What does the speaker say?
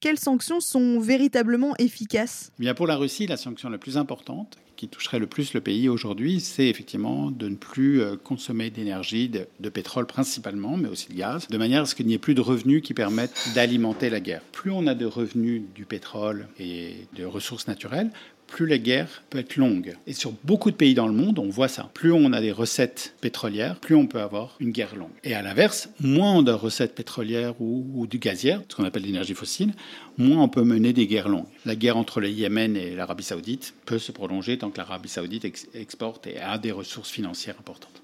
quelles sanctions sont véritablement efficaces? Eh Bien Pour la Russie, la sanction la plus importante, qui toucherait le plus le pays aujourd'hui, c'est effectivement de ne plus euh, consommer d'énergie, de, de, pétrole principalement, mais aussi de gaz, de manière à ce qu'il n'y ait plus de revenus qui permettent d'alimenter la guerre. Plus on a de revenus du pétrole et de ressources naturelles, plus la guerre peut être longue. Et sur beaucoup de pays dans le monde, on voit ça. Plus on a des recettes pétrolières, plus on peut avoir une guerre longue. Et à l'inverse, moins on a de recettes pétrolières ou, du gazière, ce qu'on appelle l'énergie fossile, moins on peut mener des guerres longues. La guerre entre le Yémen et l'Arabie saoudite peut se prolonger tant que l'Arabie saoudite exporte et a des ressources financières importantes.